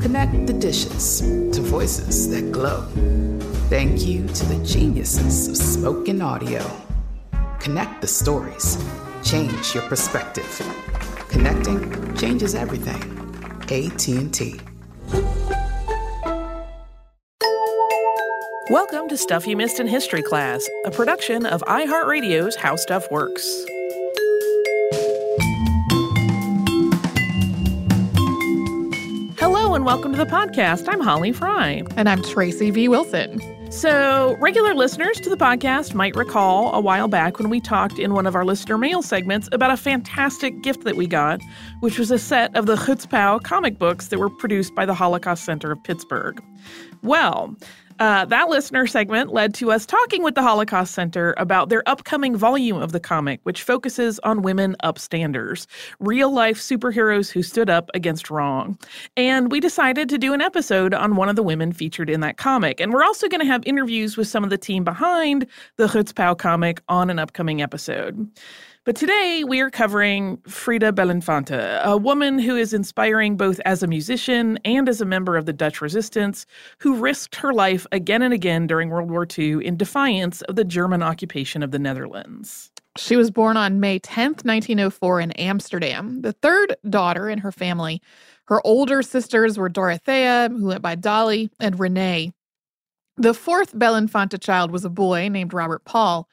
Connect the dishes to voices that glow. Thank you to the geniuses of spoken audio. Connect the stories. Change your perspective. Connecting changes everything. AT&T. Welcome to Stuff You Missed in History class, a production of iHeartRadio's How Stuff Works. Welcome to the podcast. I'm Holly Fry. And I'm Tracy V. Wilson. So, regular listeners to the podcast might recall a while back when we talked in one of our listener mail segments about a fantastic gift that we got, which was a set of the Chutzpah comic books that were produced by the Holocaust Center of Pittsburgh. Well, uh, that listener segment led to us talking with the Holocaust Center about their upcoming volume of the comic, which focuses on women upstanders, real life superheroes who stood up against wrong. And we decided to do an episode on one of the women featured in that comic. And we're also going to have interviews with some of the team behind the Chutzpah comic on an upcoming episode. But today we are covering Frida Belinfante, a woman who is inspiring both as a musician and as a member of the Dutch resistance, who risked her life again and again during World War II in defiance of the German occupation of the Netherlands. She was born on May 10th, 1904, in Amsterdam, the third daughter in her family. Her older sisters were Dorothea, who went by Dolly, and Renee. The fourth Belinfante child was a boy named Robert Paul.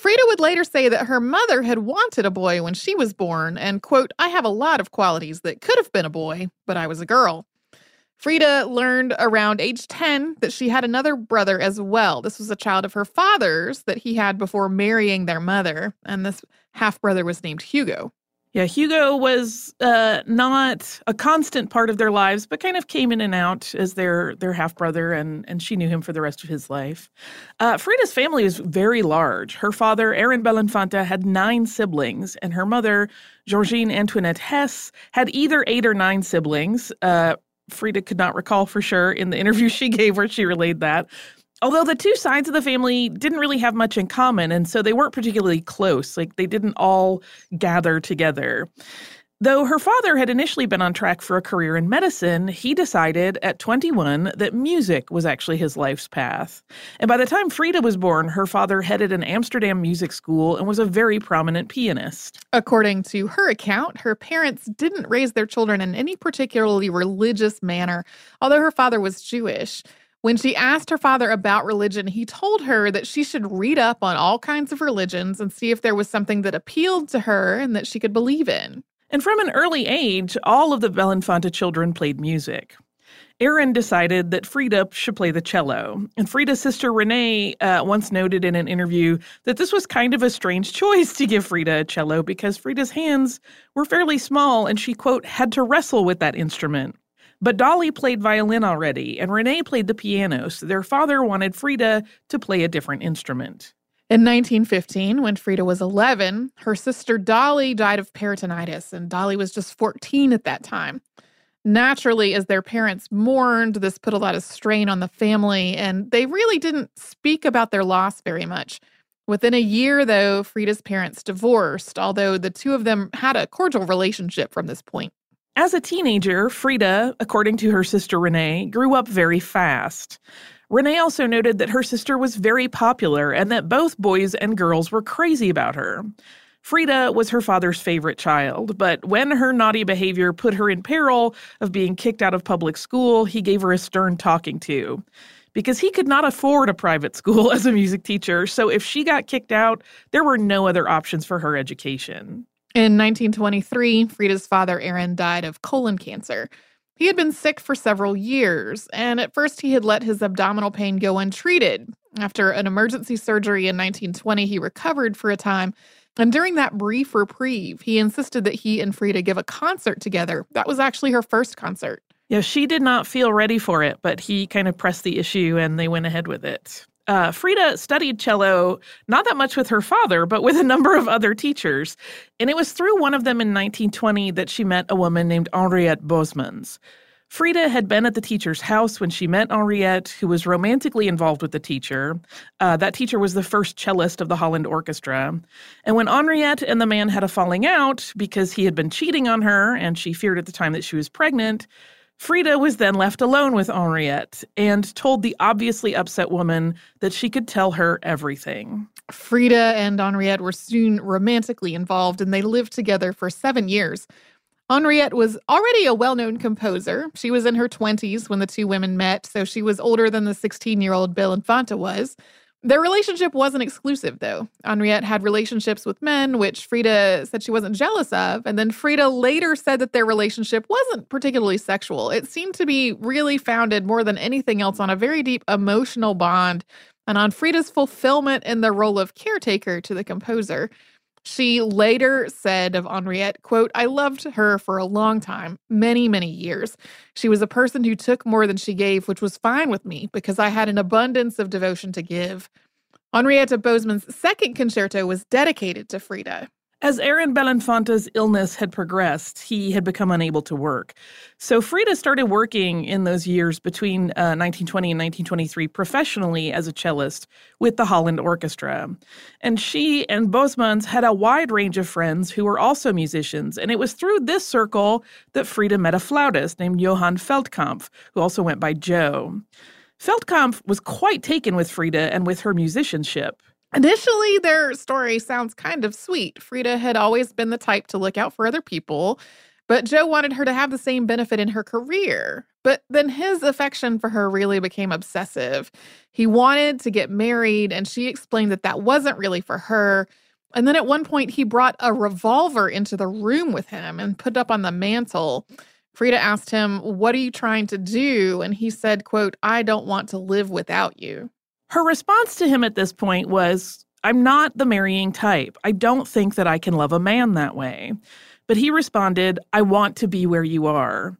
Frida would later say that her mother had wanted a boy when she was born, and, quote, I have a lot of qualities that could have been a boy, but I was a girl. Frida learned around age 10 that she had another brother as well. This was a child of her father's that he had before marrying their mother, and this half brother was named Hugo. Yeah, Hugo was uh, not a constant part of their lives, but kind of came in and out as their their half brother, and and she knew him for the rest of his life. Uh, Frida's family was very large. Her father, Aaron Belinfante, had nine siblings, and her mother, Georgine Antoinette Hess, had either eight or nine siblings. Uh, Frida could not recall for sure in the interview she gave where she relayed that. Although the two sides of the family didn't really have much in common, and so they weren't particularly close. Like they didn't all gather together. Though her father had initially been on track for a career in medicine, he decided at 21 that music was actually his life's path. And by the time Frida was born, her father headed an Amsterdam music school and was a very prominent pianist. According to her account, her parents didn't raise their children in any particularly religious manner, although her father was Jewish. When she asked her father about religion, he told her that she should read up on all kinds of religions and see if there was something that appealed to her and that she could believe in. And from an early age, all of the Belinfante children played music. Aaron decided that Frida should play the cello. And Frida's sister Renee uh, once noted in an interview that this was kind of a strange choice to give Frida a cello because Frida's hands were fairly small and she, quote, had to wrestle with that instrument. But Dolly played violin already, and Renee played the piano, so their father wanted Frida to play a different instrument. In 1915, when Frida was 11, her sister Dolly died of peritonitis, and Dolly was just 14 at that time. Naturally, as their parents mourned, this put a lot of strain on the family, and they really didn't speak about their loss very much. Within a year, though, Frida's parents divorced, although the two of them had a cordial relationship from this point. As a teenager, Frida, according to her sister Renee, grew up very fast. Renee also noted that her sister was very popular and that both boys and girls were crazy about her. Frida was her father's favorite child, but when her naughty behavior put her in peril of being kicked out of public school, he gave her a stern talking to. Because he could not afford a private school as a music teacher, so if she got kicked out, there were no other options for her education. In 1923, Frida's father, Aaron, died of colon cancer. He had been sick for several years, and at first he had let his abdominal pain go untreated. After an emergency surgery in 1920, he recovered for a time and during that brief reprieve, he insisted that he and Frida give a concert together. That was actually her first concert. Yeah, she did not feel ready for it, but he kind of pressed the issue and they went ahead with it. Uh, Frida studied cello not that much with her father, but with a number of other teachers. And it was through one of them in 1920 that she met a woman named Henriette Bosmans. Frida had been at the teacher's house when she met Henriette, who was romantically involved with the teacher. Uh, that teacher was the first cellist of the Holland Orchestra. And when Henriette and the man had a falling out because he had been cheating on her and she feared at the time that she was pregnant, Frida was then left alone with Henriette and told the obviously upset woman that she could tell her everything. Frida and Henriette were soon romantically involved and they lived together for seven years. Henriette was already a well known composer. She was in her 20s when the two women met, so she was older than the 16 year old Belinfante was. Their relationship wasn't exclusive, though. Henriette had relationships with men, which Frida said she wasn't jealous of. And then Frida later said that their relationship wasn't particularly sexual. It seemed to be really founded more than anything else on a very deep emotional bond and on Frida's fulfillment in the role of caretaker to the composer. She later said of Henriette, quote, I loved her for a long time, many, many years. She was a person who took more than she gave, which was fine with me because I had an abundance of devotion to give. Henrietta Boesman's second concerto was dedicated to Frida. As Aaron Belinfante's illness had progressed, he had become unable to work. So Frida started working in those years between uh, 1920 and 1923 professionally as a cellist with the Holland Orchestra. And she and Bosmans had a wide range of friends who were also musicians. And it was through this circle that Frida met a flautist named Johann Feldkamp, who also went by Joe. Feldkamp was quite taken with Frida and with her musicianship. Initially, their story sounds kind of sweet. Frida had always been the type to look out for other people, but Joe wanted her to have the same benefit in her career. But then his affection for her really became obsessive. He wanted to get married, and she explained that that wasn't really for her. And then at one point, he brought a revolver into the room with him and put it up on the mantle. Frida asked him, What are you trying to do? And he said, quote, I don't want to live without you. Her response to him at this point was, I'm not the marrying type. I don't think that I can love a man that way. But he responded, I want to be where you are.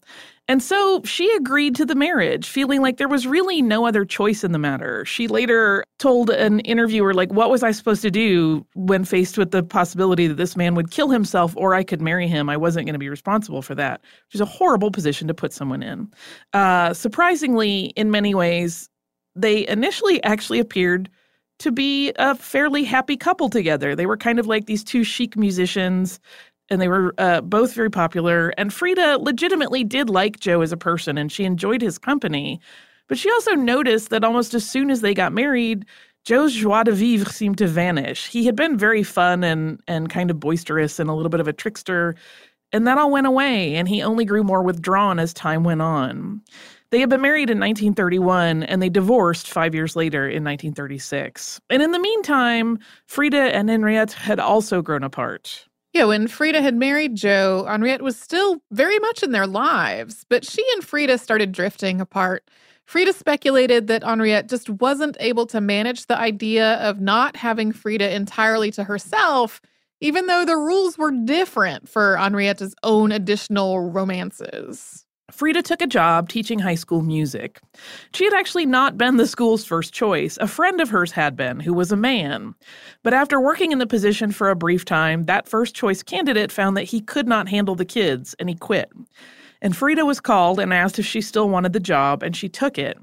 And so she agreed to the marriage, feeling like there was really no other choice in the matter. She later told an interviewer, like, what was I supposed to do when faced with the possibility that this man would kill himself or I could marry him? I wasn't going to be responsible for that, which is a horrible position to put someone in. Uh, surprisingly, in many ways, they initially actually appeared to be a fairly happy couple together. They were kind of like these two chic musicians, and they were uh, both very popular. And Frida legitimately did like Joe as a person, and she enjoyed his company. But she also noticed that almost as soon as they got married, Joe's joie de vivre seemed to vanish. He had been very fun and and kind of boisterous and a little bit of a trickster, and that all went away, and he only grew more withdrawn as time went on. They had been married in 1931 and they divorced five years later in 1936. And in the meantime, Frida and Henriette had also grown apart. Yeah, when Frida had married Joe, Henriette was still very much in their lives, but she and Frida started drifting apart. Frida speculated that Henriette just wasn't able to manage the idea of not having Frida entirely to herself, even though the rules were different for Henriette's own additional romances. Frida took a job teaching high school music. She had actually not been the school's first choice. A friend of hers had been, who was a man. But after working in the position for a brief time, that first choice candidate found that he could not handle the kids and he quit. And Frida was called and asked if she still wanted the job, and she took it.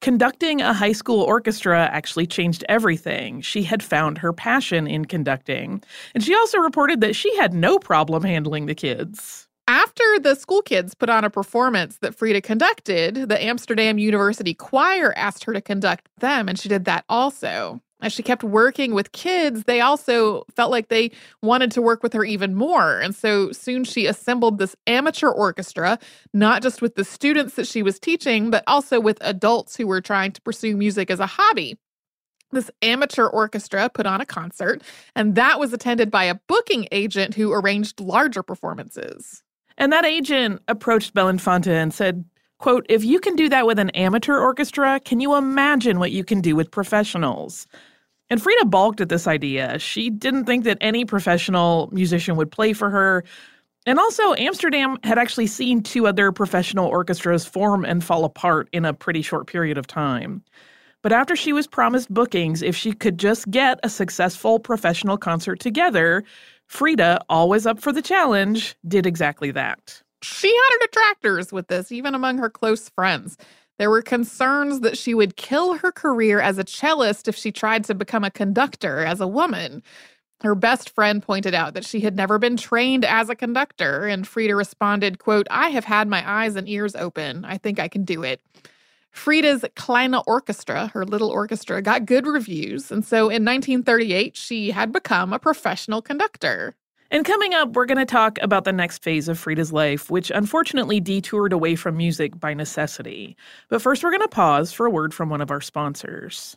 Conducting a high school orchestra actually changed everything. She had found her passion in conducting. And she also reported that she had no problem handling the kids. After the school kids put on a performance that Frida conducted, the Amsterdam University Choir asked her to conduct them, and she did that also. As she kept working with kids, they also felt like they wanted to work with her even more. And so soon she assembled this amateur orchestra, not just with the students that she was teaching, but also with adults who were trying to pursue music as a hobby this amateur orchestra put on a concert, and that was attended by a booking agent who arranged larger performances. And that agent approached Belinfante and said, quote, if you can do that with an amateur orchestra, can you imagine what you can do with professionals? And Frida balked at this idea. She didn't think that any professional musician would play for her. And also, Amsterdam had actually seen two other professional orchestras form and fall apart in a pretty short period of time. But after she was promised bookings, if she could just get a successful professional concert together, Frida, always up for the challenge, did exactly that. She had her detractors with this, even among her close friends. There were concerns that she would kill her career as a cellist if she tried to become a conductor as a woman. Her best friend pointed out that she had never been trained as a conductor, and Frida responded, quote, I have had my eyes and ears open. I think I can do it. Frida's Kleine Orchestra, her little orchestra, got good reviews. And so in 1938, she had become a professional conductor. And coming up, we're going to talk about the next phase of Frida's life, which unfortunately detoured away from music by necessity. But first, we're going to pause for a word from one of our sponsors.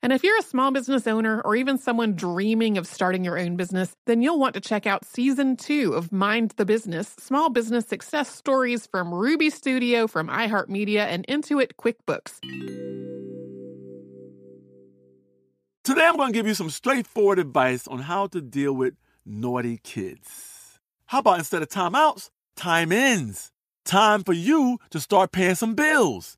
And if you're a small business owner or even someone dreaming of starting your own business, then you'll want to check out season two of Mind the Business Small Business Success Stories from Ruby Studio, from iHeartMedia, and Intuit QuickBooks. Today, I'm going to give you some straightforward advice on how to deal with naughty kids. How about instead of timeouts, time ins? Time for you to start paying some bills.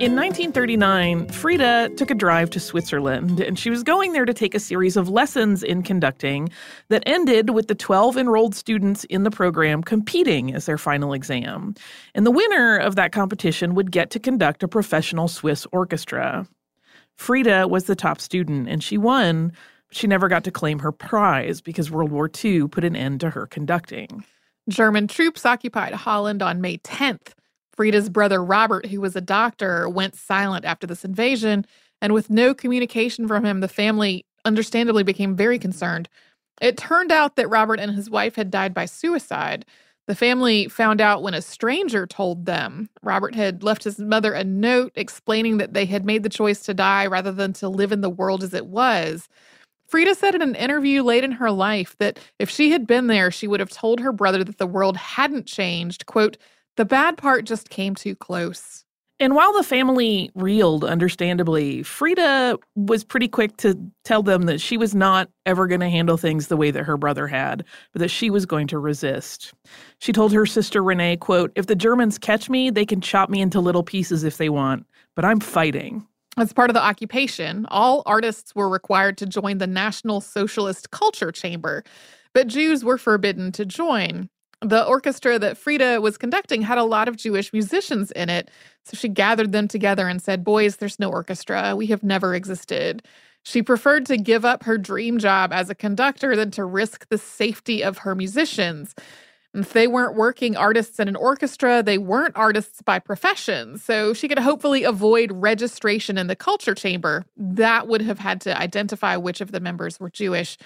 In 1939, Frida took a drive to Switzerland, and she was going there to take a series of lessons in conducting that ended with the 12 enrolled students in the program competing as their final exam. And the winner of that competition would get to conduct a professional Swiss orchestra. Frida was the top student, and she won, but she never got to claim her prize because World War II put an end to her conducting. German troops occupied Holland on May 10th. Frida's brother Robert, who was a doctor, went silent after this invasion, and with no communication from him, the family understandably became very concerned. It turned out that Robert and his wife had died by suicide. The family found out when a stranger told them. Robert had left his mother a note explaining that they had made the choice to die rather than to live in the world as it was. Frida said in an interview late in her life that if she had been there, she would have told her brother that the world hadn't changed. Quote, the bad part just came too close. And while the family reeled, understandably, Frida was pretty quick to tell them that she was not ever going to handle things the way that her brother had, but that she was going to resist. She told her sister Renee, quote, if the Germans catch me, they can chop me into little pieces if they want, but I'm fighting. As part of the occupation, all artists were required to join the National Socialist Culture Chamber, but Jews were forbidden to join. The orchestra that Frida was conducting had a lot of Jewish musicians in it. So she gathered them together and said, Boys, there's no orchestra. We have never existed. She preferred to give up her dream job as a conductor than to risk the safety of her musicians. If they weren't working artists in an orchestra, they weren't artists by profession. So she could hopefully avoid registration in the culture chamber. That would have had to identify which of the members were Jewish.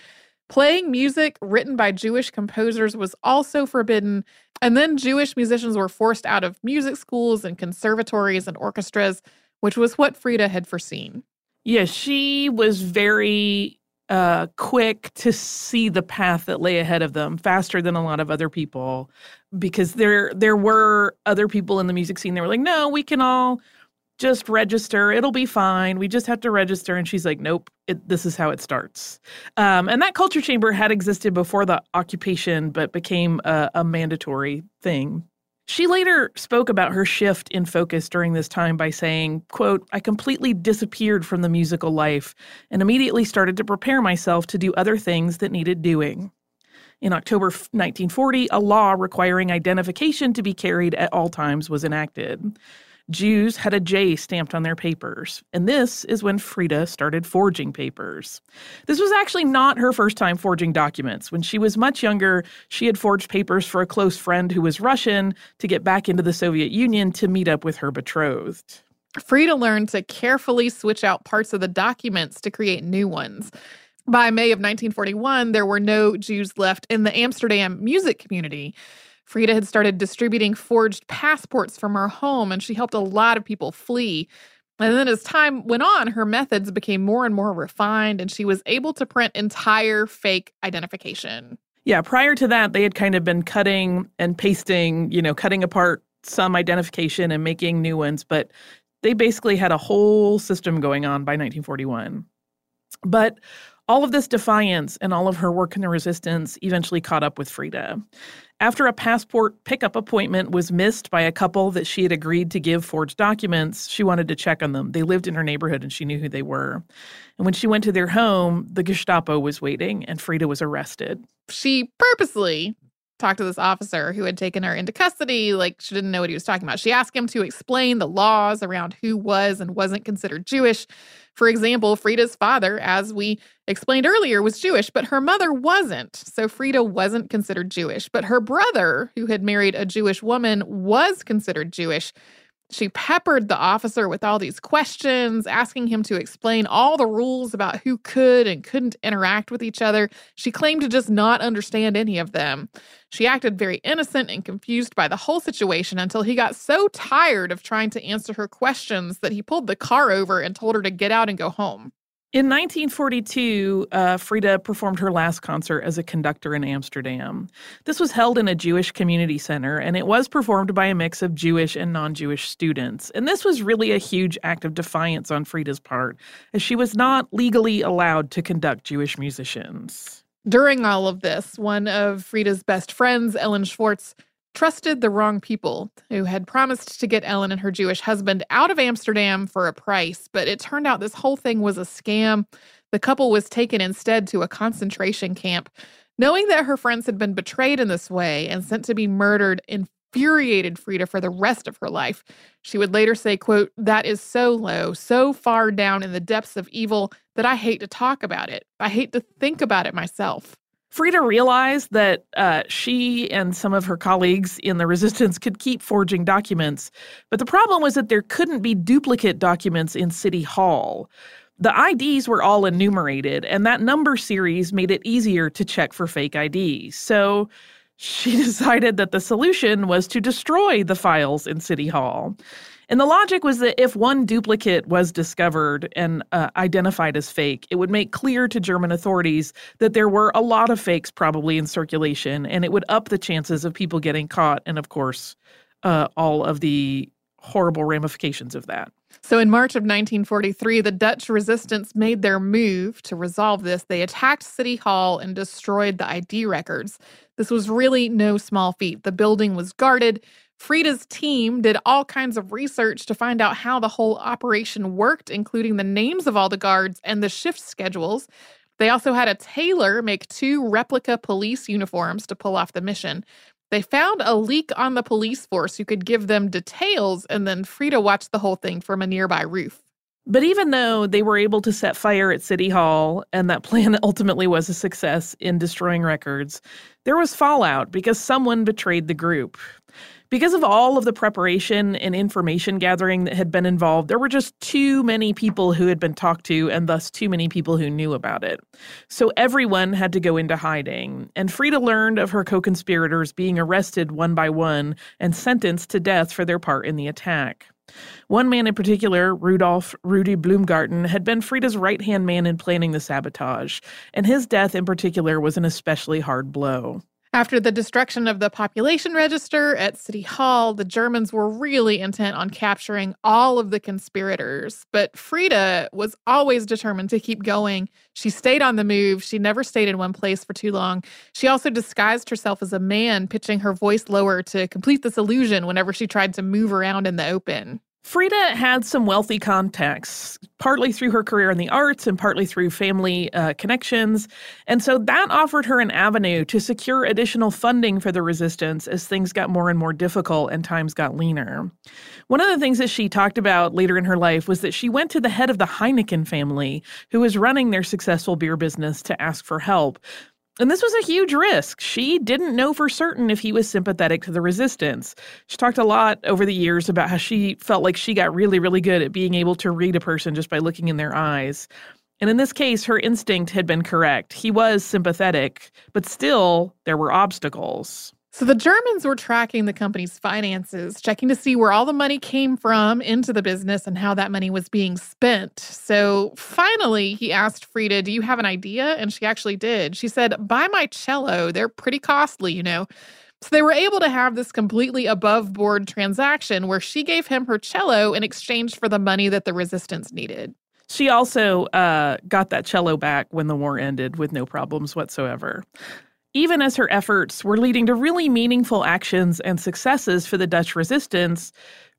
Playing music written by Jewish composers was also forbidden, and then Jewish musicians were forced out of music schools and conservatories and orchestras, which was what Frida had foreseen. Yes, yeah, she was very uh, quick to see the path that lay ahead of them, faster than a lot of other people, because there there were other people in the music scene. They were like, "No, we can all just register. It'll be fine. We just have to register. And she's like, nope, it, this is how it starts. Um, and that culture chamber had existed before the occupation, but became a, a mandatory thing. She later spoke about her shift in focus during this time by saying, quote, I completely disappeared from the musical life and immediately started to prepare myself to do other things that needed doing. In October 1940, a law requiring identification to be carried at all times was enacted. Jews had a J stamped on their papers, and this is when Frida started forging papers. This was actually not her first time forging documents. When she was much younger, she had forged papers for a close friend who was Russian to get back into the Soviet Union to meet up with her betrothed. Frida learned to carefully switch out parts of the documents to create new ones. By May of 1941, there were no Jews left in the Amsterdam music community. Frida had started distributing forged passports from her home, and she helped a lot of people flee. And then as time went on, her methods became more and more refined, and she was able to print entire fake identification. Yeah, prior to that, they had kind of been cutting and pasting, you know, cutting apart some identification and making new ones, but they basically had a whole system going on by 1941. But all of this defiance and all of her work in the resistance eventually caught up with Frida. After a passport pickup appointment was missed by a couple that she had agreed to give forged documents, she wanted to check on them. They lived in her neighborhood and she knew who they were. And when she went to their home, the Gestapo was waiting and Frida was arrested. She purposely talked to this officer who had taken her into custody like she didn't know what he was talking about. She asked him to explain the laws around who was and wasn't considered Jewish. For example, Frida's father, as we explained earlier, was Jewish, but her mother wasn't. So Frida wasn't considered Jewish. But her brother, who had married a Jewish woman, was considered Jewish. She peppered the officer with all these questions, asking him to explain all the rules about who could and couldn't interact with each other. She claimed to just not understand any of them. She acted very innocent and confused by the whole situation until he got so tired of trying to answer her questions that he pulled the car over and told her to get out and go home. In 1942, uh, Frida performed her last concert as a conductor in Amsterdam. This was held in a Jewish community center, and it was performed by a mix of Jewish and non Jewish students. And this was really a huge act of defiance on Frida's part, as she was not legally allowed to conduct Jewish musicians. During all of this, one of Frida's best friends, Ellen Schwartz, trusted the wrong people who had promised to get Ellen and her Jewish husband out of Amsterdam for a price, but it turned out this whole thing was a scam. The couple was taken instead to a concentration camp. Knowing that her friends had been betrayed in this way and sent to be murdered infuriated Frida for the rest of her life. She would later say, quote, "That is so low, so far down in the depths of evil that I hate to talk about it. I hate to think about it myself." Frida realized that uh, she and some of her colleagues in the resistance could keep forging documents, but the problem was that there couldn't be duplicate documents in City Hall. The IDs were all enumerated, and that number series made it easier to check for fake IDs. So she decided that the solution was to destroy the files in City Hall. And the logic was that if one duplicate was discovered and uh, identified as fake, it would make clear to German authorities that there were a lot of fakes probably in circulation, and it would up the chances of people getting caught, and of course, uh, all of the horrible ramifications of that. So, in March of 1943, the Dutch resistance made their move to resolve this. They attacked City Hall and destroyed the ID records. This was really no small feat. The building was guarded. Frida's team did all kinds of research to find out how the whole operation worked, including the names of all the guards and the shift schedules. They also had a tailor make two replica police uniforms to pull off the mission. They found a leak on the police force who could give them details, and then Frida watched the whole thing from a nearby roof. But even though they were able to set fire at City Hall, and that plan ultimately was a success in destroying records, there was fallout because someone betrayed the group. Because of all of the preparation and information gathering that had been involved, there were just too many people who had been talked to, and thus too many people who knew about it. So everyone had to go into hiding. And Frida learned of her co conspirators being arrested one by one and sentenced to death for their part in the attack. One man in particular, Rudolf Rudy Bloemgarten, had been Frida's right hand man in planning the sabotage, and his death in particular was an especially hard blow. After the destruction of the population register at City Hall, the Germans were really intent on capturing all of the conspirators. But Frida was always determined to keep going. She stayed on the move. She never stayed in one place for too long. She also disguised herself as a man, pitching her voice lower to complete this illusion whenever she tried to move around in the open. Frida had some wealthy contacts, partly through her career in the arts and partly through family uh, connections. And so that offered her an avenue to secure additional funding for the resistance as things got more and more difficult and times got leaner. One of the things that she talked about later in her life was that she went to the head of the Heineken family, who was running their successful beer business, to ask for help. And this was a huge risk. She didn't know for certain if he was sympathetic to the resistance. She talked a lot over the years about how she felt like she got really, really good at being able to read a person just by looking in their eyes. And in this case, her instinct had been correct. He was sympathetic, but still, there were obstacles. So the Germans were tracking the company's finances, checking to see where all the money came from into the business and how that money was being spent. So finally, he asked Frida, Do you have an idea? And she actually did. She said, Buy my cello. They're pretty costly, you know. So they were able to have this completely above board transaction where she gave him her cello in exchange for the money that the resistance needed. She also uh, got that cello back when the war ended with no problems whatsoever even as her efforts were leading to really meaningful actions and successes for the Dutch resistance,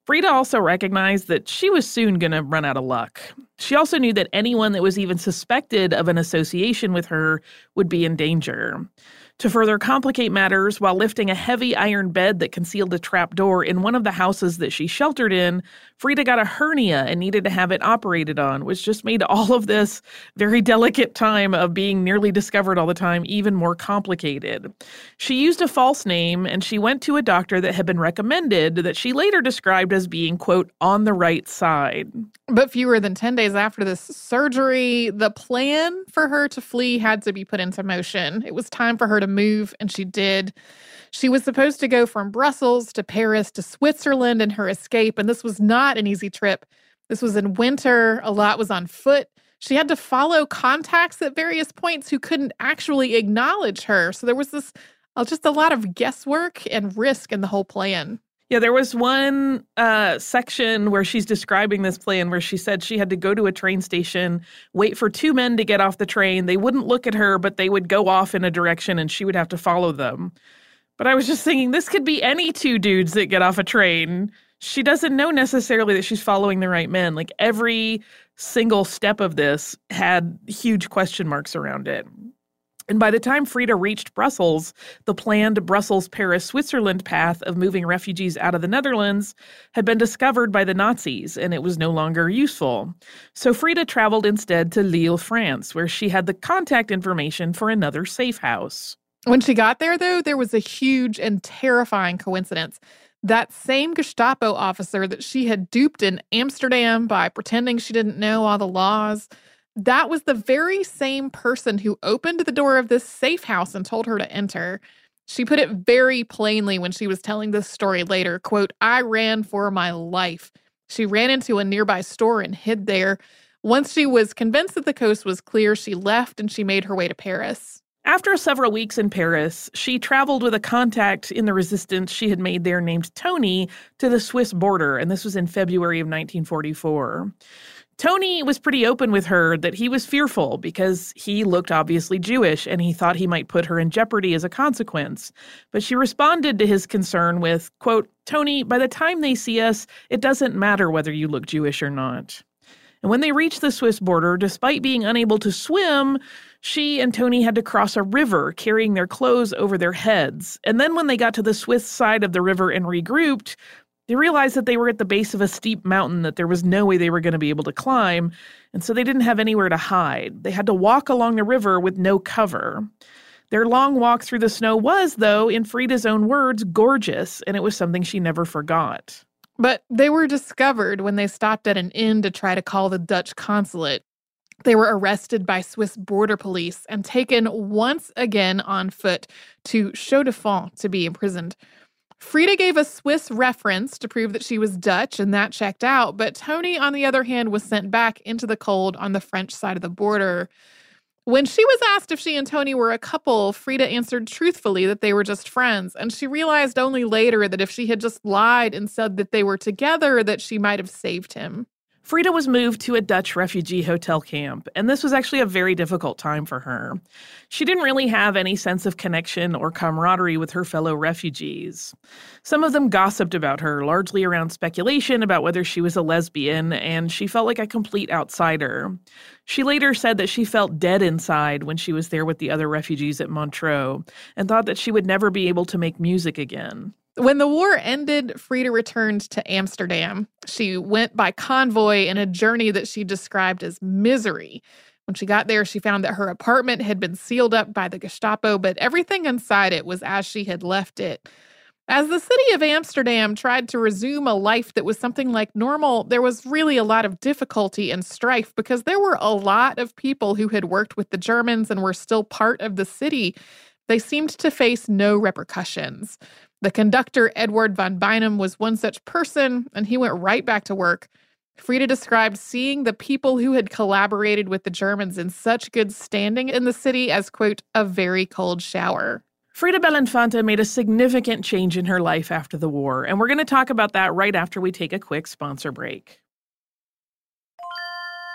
Frida also recognized that she was soon going to run out of luck. She also knew that anyone that was even suspected of an association with her would be in danger. To further complicate matters, while lifting a heavy iron bed that concealed a trap door in one of the houses that she sheltered in, Frida got a hernia and needed to have it operated on, which just made all of this very delicate time of being nearly discovered all the time even more complicated. She used a false name and she went to a doctor that had been recommended that she later described as being, quote, on the right side. But fewer than 10 days after this surgery, the plan for her to flee had to be put into motion. It was time for her to move, and she did. She was supposed to go from Brussels to Paris to Switzerland in her escape, and this was not an easy trip. This was in winter, a lot was on foot. She had to follow contacts at various points who couldn't actually acknowledge her. So there was this uh, just a lot of guesswork and risk in the whole plan. Yeah, there was one uh, section where she's describing this plan where she said she had to go to a train station, wait for two men to get off the train. They wouldn't look at her, but they would go off in a direction and she would have to follow them. But I was just thinking, this could be any two dudes that get off a train. She doesn't know necessarily that she's following the right men. Like every single step of this had huge question marks around it. And by the time Frida reached Brussels, the planned Brussels Paris Switzerland path of moving refugees out of the Netherlands had been discovered by the Nazis and it was no longer useful. So Frida traveled instead to Lille, France, where she had the contact information for another safe house. When she got there, though, there was a huge and terrifying coincidence. That same Gestapo officer that she had duped in Amsterdam by pretending she didn't know all the laws that was the very same person who opened the door of this safe house and told her to enter. She put it very plainly when she was telling this story later, quote, "I ran for my life." She ran into a nearby store and hid there. Once she was convinced that the coast was clear, she left and she made her way to Paris. After several weeks in Paris, she traveled with a contact in the resistance she had made there named Tony to the Swiss border, and this was in February of 1944. Tony was pretty open with her that he was fearful because he looked obviously Jewish and he thought he might put her in jeopardy as a consequence. But she responded to his concern with, quote, Tony, by the time they see us, it doesn't matter whether you look Jewish or not. And when they reached the Swiss border, despite being unable to swim, she and Tony had to cross a river carrying their clothes over their heads. And then when they got to the Swiss side of the river and regrouped, they realized that they were at the base of a steep mountain that there was no way they were going to be able to climb, and so they didn't have anywhere to hide. They had to walk along the river with no cover. Their long walk through the snow was, though, in Frida's own words, gorgeous, and it was something she never forgot. But they were discovered when they stopped at an inn to try to call the Dutch consulate. They were arrested by Swiss border police and taken once again on foot to Chaux de Fonds to be imprisoned. Frida gave a Swiss reference to prove that she was Dutch, and that checked out. But Tony, on the other hand, was sent back into the cold on the French side of the border. When she was asked if she and Tony were a couple, Frida answered truthfully that they were just friends, and she realized only later that if she had just lied and said that they were together, that she might have saved him. Frida was moved to a Dutch refugee hotel camp, and this was actually a very difficult time for her. She didn't really have any sense of connection or camaraderie with her fellow refugees. Some of them gossiped about her, largely around speculation about whether she was a lesbian, and she felt like a complete outsider. She later said that she felt dead inside when she was there with the other refugees at Montreux, and thought that she would never be able to make music again. When the war ended, Frida returned to Amsterdam. She went by convoy in a journey that she described as misery. When she got there, she found that her apartment had been sealed up by the Gestapo, but everything inside it was as she had left it. As the city of Amsterdam tried to resume a life that was something like normal, there was really a lot of difficulty and strife because there were a lot of people who had worked with the Germans and were still part of the city. They seemed to face no repercussions. The conductor, Edward van Beinum, was one such person, and he went right back to work. Frida described seeing the people who had collaborated with the Germans in such good standing in the city as, quote, a very cold shower. Frida Belinfante made a significant change in her life after the war, and we're going to talk about that right after we take a quick sponsor break.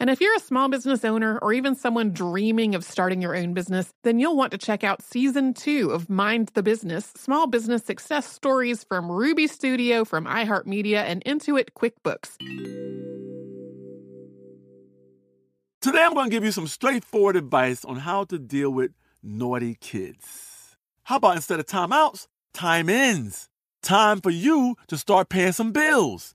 And if you're a small business owner or even someone dreaming of starting your own business, then you'll want to check out season two of Mind the Business Small Business Success Stories from Ruby Studio, from iHeartMedia, and Intuit QuickBooks. Today, I'm going to give you some straightforward advice on how to deal with naughty kids. How about instead of timeouts, time ins? Time for you to start paying some bills.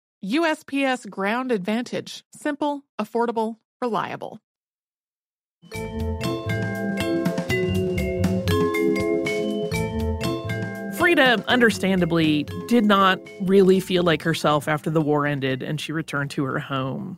USPS Ground Advantage. Simple, affordable, reliable. Frida, understandably, did not really feel like herself after the war ended and she returned to her home.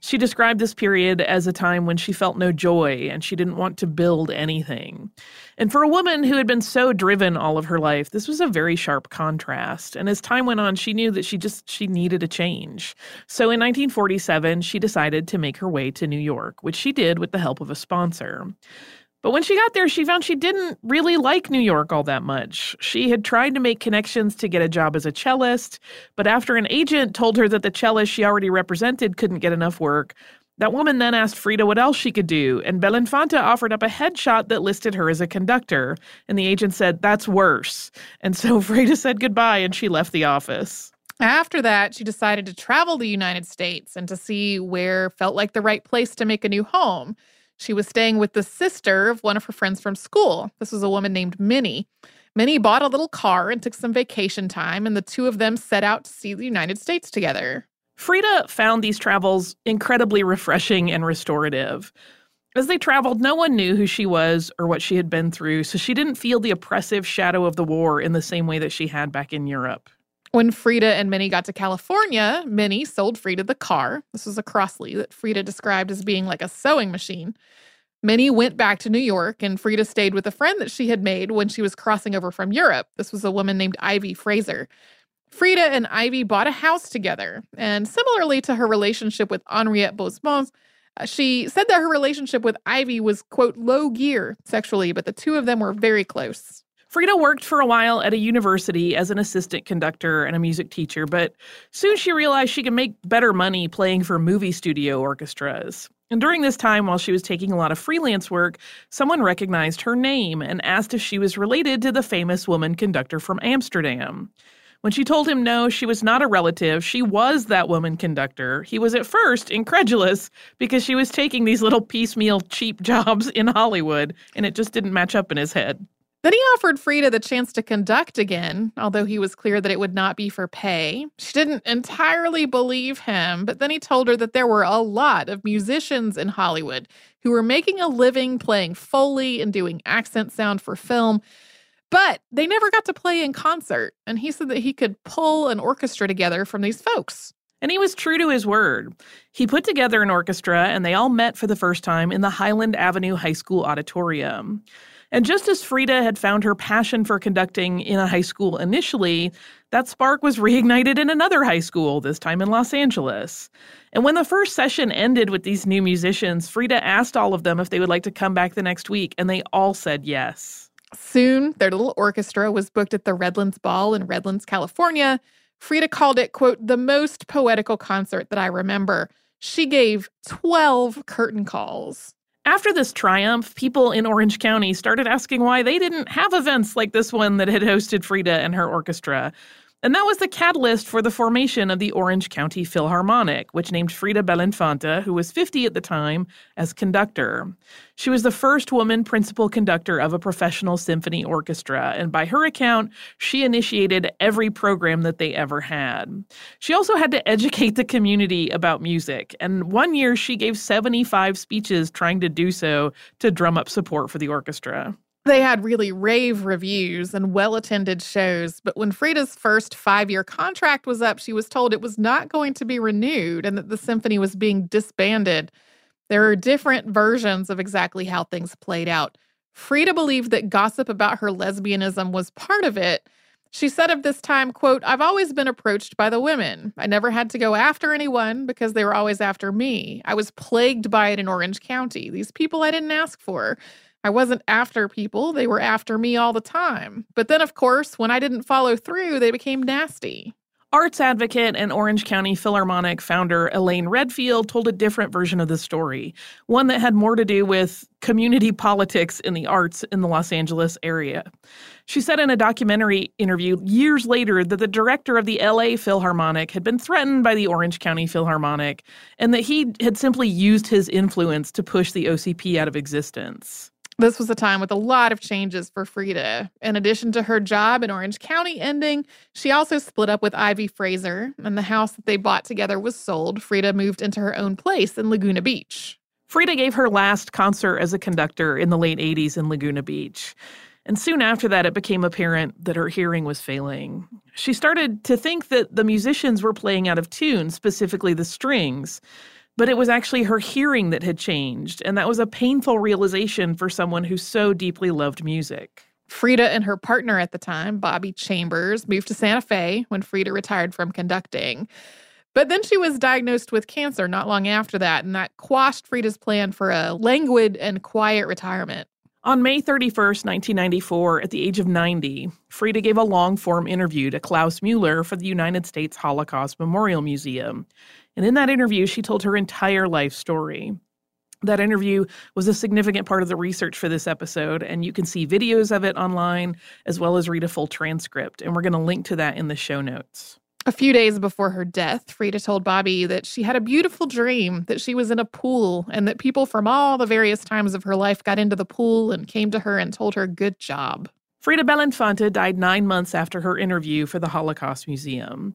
She described this period as a time when she felt no joy and she didn't want to build anything. And for a woman who had been so driven all of her life, this was a very sharp contrast. And as time went on, she knew that she just she needed a change. So in 1947, she decided to make her way to New York, which she did with the help of a sponsor. But when she got there, she found she didn't really like New York all that much. She had tried to make connections to get a job as a cellist, but after an agent told her that the cellist she already represented couldn't get enough work, that woman then asked Frida what else she could do, and Belinfante offered up a headshot that listed her as a conductor, and the agent said, That's worse. And so Frida said goodbye and she left the office. After that, she decided to travel the United States and to see where felt like the right place to make a new home. She was staying with the sister of one of her friends from school. This was a woman named Minnie. Minnie bought a little car and took some vacation time, and the two of them set out to see the United States together. Frida found these travels incredibly refreshing and restorative. As they traveled, no one knew who she was or what she had been through, so she didn't feel the oppressive shadow of the war in the same way that she had back in Europe. When Frida and Minnie got to California, Minnie sold Frida the car. This was a Crosley that Frida described as being like a sewing machine. Minnie went back to New York, and Frida stayed with a friend that she had made when she was crossing over from Europe. This was a woman named Ivy Fraser. Frida and Ivy bought a house together, and similarly to her relationship with Henriette Bosmans, uh, she said that her relationship with Ivy was, quote, low gear sexually, but the two of them were very close. Frida worked for a while at a university as an assistant conductor and a music teacher, but soon she realized she could make better money playing for movie studio orchestras. And during this time, while she was taking a lot of freelance work, someone recognized her name and asked if she was related to the famous woman conductor from Amsterdam. When she told him no, she was not a relative, she was that woman conductor, he was at first incredulous because she was taking these little piecemeal cheap jobs in Hollywood, and it just didn't match up in his head. Then he offered Frida the chance to conduct again, although he was clear that it would not be for pay. She didn't entirely believe him, but then he told her that there were a lot of musicians in Hollywood who were making a living playing Foley and doing accent sound for film, but they never got to play in concert. And he said that he could pull an orchestra together from these folks. And he was true to his word. He put together an orchestra, and they all met for the first time in the Highland Avenue High School auditorium. And just as Frida had found her passion for conducting in a high school initially, that spark was reignited in another high school, this time in Los Angeles. And when the first session ended with these new musicians, Frida asked all of them if they would like to come back the next week, and they all said yes. Soon, their little orchestra was booked at the Redlands Bowl in Redlands, California. Frida called it, quote, the most poetical concert that I remember. She gave 12 curtain calls. After this triumph, people in Orange County started asking why they didn't have events like this one that had hosted Frida and her orchestra. And that was the catalyst for the formation of the Orange County Philharmonic, which named Frida Belinfante, who was 50 at the time, as conductor. She was the first woman principal conductor of a professional symphony orchestra, and by her account, she initiated every program that they ever had. She also had to educate the community about music, and one year she gave 75 speeches trying to do so to drum up support for the orchestra. They had really rave reviews and well attended shows, but when Frida's first five year contract was up, she was told it was not going to be renewed and that the symphony was being disbanded. There are different versions of exactly how things played out. Frida believed that gossip about her lesbianism was part of it. She said of this time, quote, I've always been approached by the women. I never had to go after anyone because they were always after me. I was plagued by it in Orange County. These people I didn't ask for. I wasn't after people, they were after me all the time. But then, of course, when I didn't follow through, they became nasty. Arts advocate and Orange County Philharmonic founder Elaine Redfield told a different version of the story, one that had more to do with community politics in the arts in the Los Angeles area. She said in a documentary interview years later that the director of the LA Philharmonic had been threatened by the Orange County Philharmonic and that he had simply used his influence to push the OCP out of existence. This was a time with a lot of changes for Frida. In addition to her job in Orange County ending, she also split up with Ivy Fraser, and the house that they bought together was sold. Frida moved into her own place in Laguna Beach. Frida gave her last concert as a conductor in the late 80s in Laguna Beach. And soon after that, it became apparent that her hearing was failing. She started to think that the musicians were playing out of tune, specifically the strings. But it was actually her hearing that had changed, and that was a painful realization for someone who so deeply loved music. Frida and her partner at the time, Bobby Chambers, moved to Santa Fe when Frida retired from conducting. But then she was diagnosed with cancer not long after that, and that quashed Frida's plan for a languid and quiet retirement. On May 31st, 1994, at the age of 90, Frida gave a long form interview to Klaus Mueller for the United States Holocaust Memorial Museum. And in that interview, she told her entire life story. That interview was a significant part of the research for this episode, and you can see videos of it online as well as read a full transcript. And we're going to link to that in the show notes. A few days before her death, Frida told Bobby that she had a beautiful dream, that she was in a pool, and that people from all the various times of her life got into the pool and came to her and told her, Good job. Frida Belinfante died nine months after her interview for the Holocaust Museum.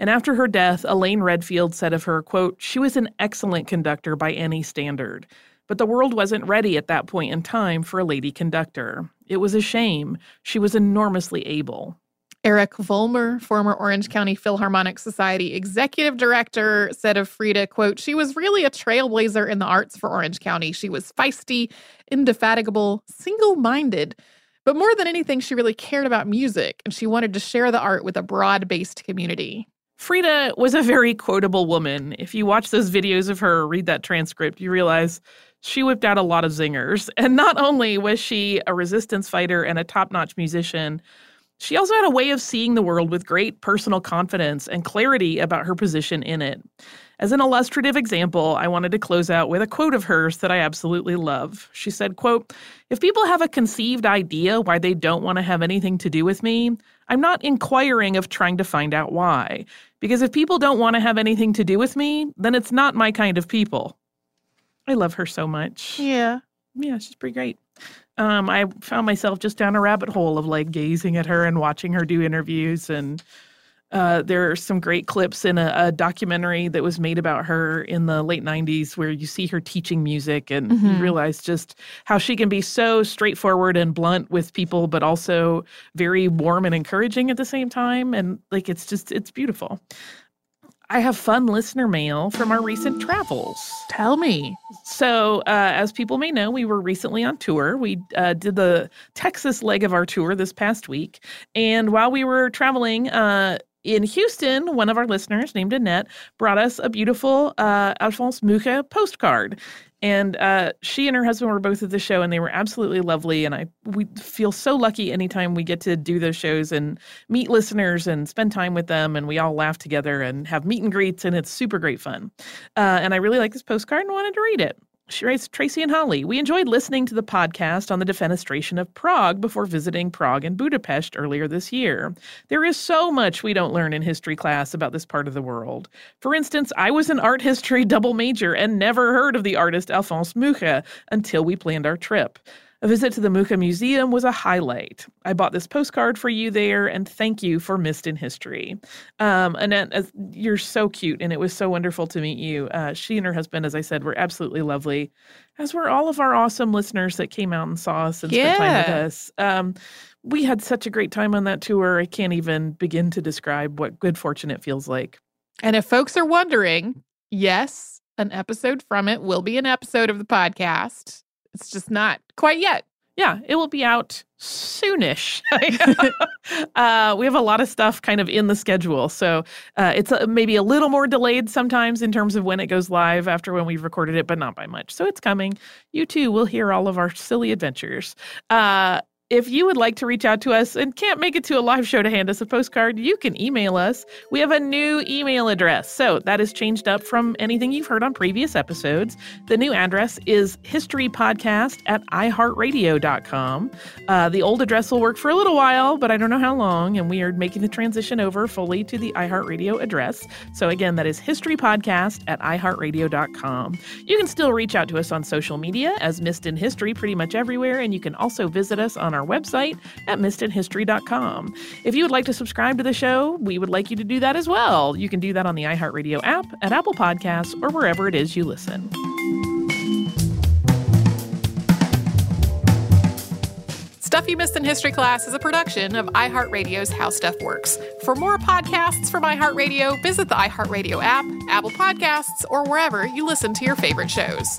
And after her death, Elaine Redfield said of her, quote, She was an excellent conductor by any standard. But the world wasn't ready at that point in time for a lady conductor. It was a shame. She was enormously able. Eric Vollmer, former Orange County Philharmonic Society executive director, said of Frida, quote, she was really a trailblazer in the arts for Orange County. She was feisty, indefatigable, single-minded. But more than anything, she really cared about music and she wanted to share the art with a broad based community. Frida was a very quotable woman. If you watch those videos of her, read that transcript, you realize she whipped out a lot of zingers. And not only was she a resistance fighter and a top notch musician, she also had a way of seeing the world with great personal confidence and clarity about her position in it. As an illustrative example, I wanted to close out with a quote of hers that I absolutely love. She said, quote, "If people have a conceived idea why they don't want to have anything to do with me, I'm not inquiring of trying to find out why. Because if people don't want to have anything to do with me, then it's not my kind of people." I love her so much. Yeah. Yeah, she's pretty great. Um, I found myself just down a rabbit hole of like gazing at her and watching her do interviews. And uh, there are some great clips in a, a, documentary that was made about her in the late 90s where you see her teaching music and mm-hmm. you realize just how she can be so straightforward and blunt with people, but also very warm and encouraging at the same time. And like, it's just, it's beautiful. I have fun listener mail from our recent travels. Tell me. So, uh, as people may know, we were recently on tour. We uh, did the Texas leg of our tour this past week. And while we were traveling, uh, in Houston, one of our listeners named Annette brought us a beautiful uh, Alphonse Mucha postcard. And uh, she and her husband were both at the show, and they were absolutely lovely. And I we feel so lucky anytime we get to do those shows and meet listeners and spend time with them, and we all laugh together and have meet and greets, and it's super great fun. Uh, and I really like this postcard and wanted to read it. She writes Tracy and Holly. We enjoyed listening to the podcast on the defenestration of Prague before visiting Prague and Budapest earlier this year. There is so much we don't learn in history class about this part of the world. For instance, I was an art history double major and never heard of the artist Alphonse Mucha until we planned our trip. A visit to the Mucha Museum was a highlight. I bought this postcard for you there, and thank you for Missed in History. Um, Annette, uh, you're so cute, and it was so wonderful to meet you. Uh, she and her husband, as I said, were absolutely lovely, as were all of our awesome listeners that came out and saw us and yeah. spent time with us. Um, we had such a great time on that tour. I can't even begin to describe what good fortune it feels like. And if folks are wondering, yes, an episode from it will be an episode of the podcast. It's just not quite yet. Yeah, it will be out soonish. uh, we have a lot of stuff kind of in the schedule, so uh, it's a, maybe a little more delayed sometimes in terms of when it goes live after when we've recorded it, but not by much. So it's coming. You too will hear all of our silly adventures. Uh, if you would like to reach out to us and can't make it to a live show to hand us a postcard, you can email us. We have a new email address. So that is changed up from anything you've heard on previous episodes. The new address is historypodcast at iheartradio.com. Uh, the old address will work for a little while, but I don't know how long. And we are making the transition over fully to the iHeartRadio address. So again, that is historypodcast at iheartradio.com. You can still reach out to us on social media as Missed in History pretty much everywhere. And you can also visit us on our our website at missedinhistory.com. If you would like to subscribe to the show, we would like you to do that as well. You can do that on the iHeartRadio app, at Apple Podcasts, or wherever it is you listen. Stuff You Missed in History Class is a production of iHeartRadio's How Stuff Works. For more podcasts from iHeartRadio, visit the iHeartRadio app, Apple Podcasts, or wherever you listen to your favorite shows.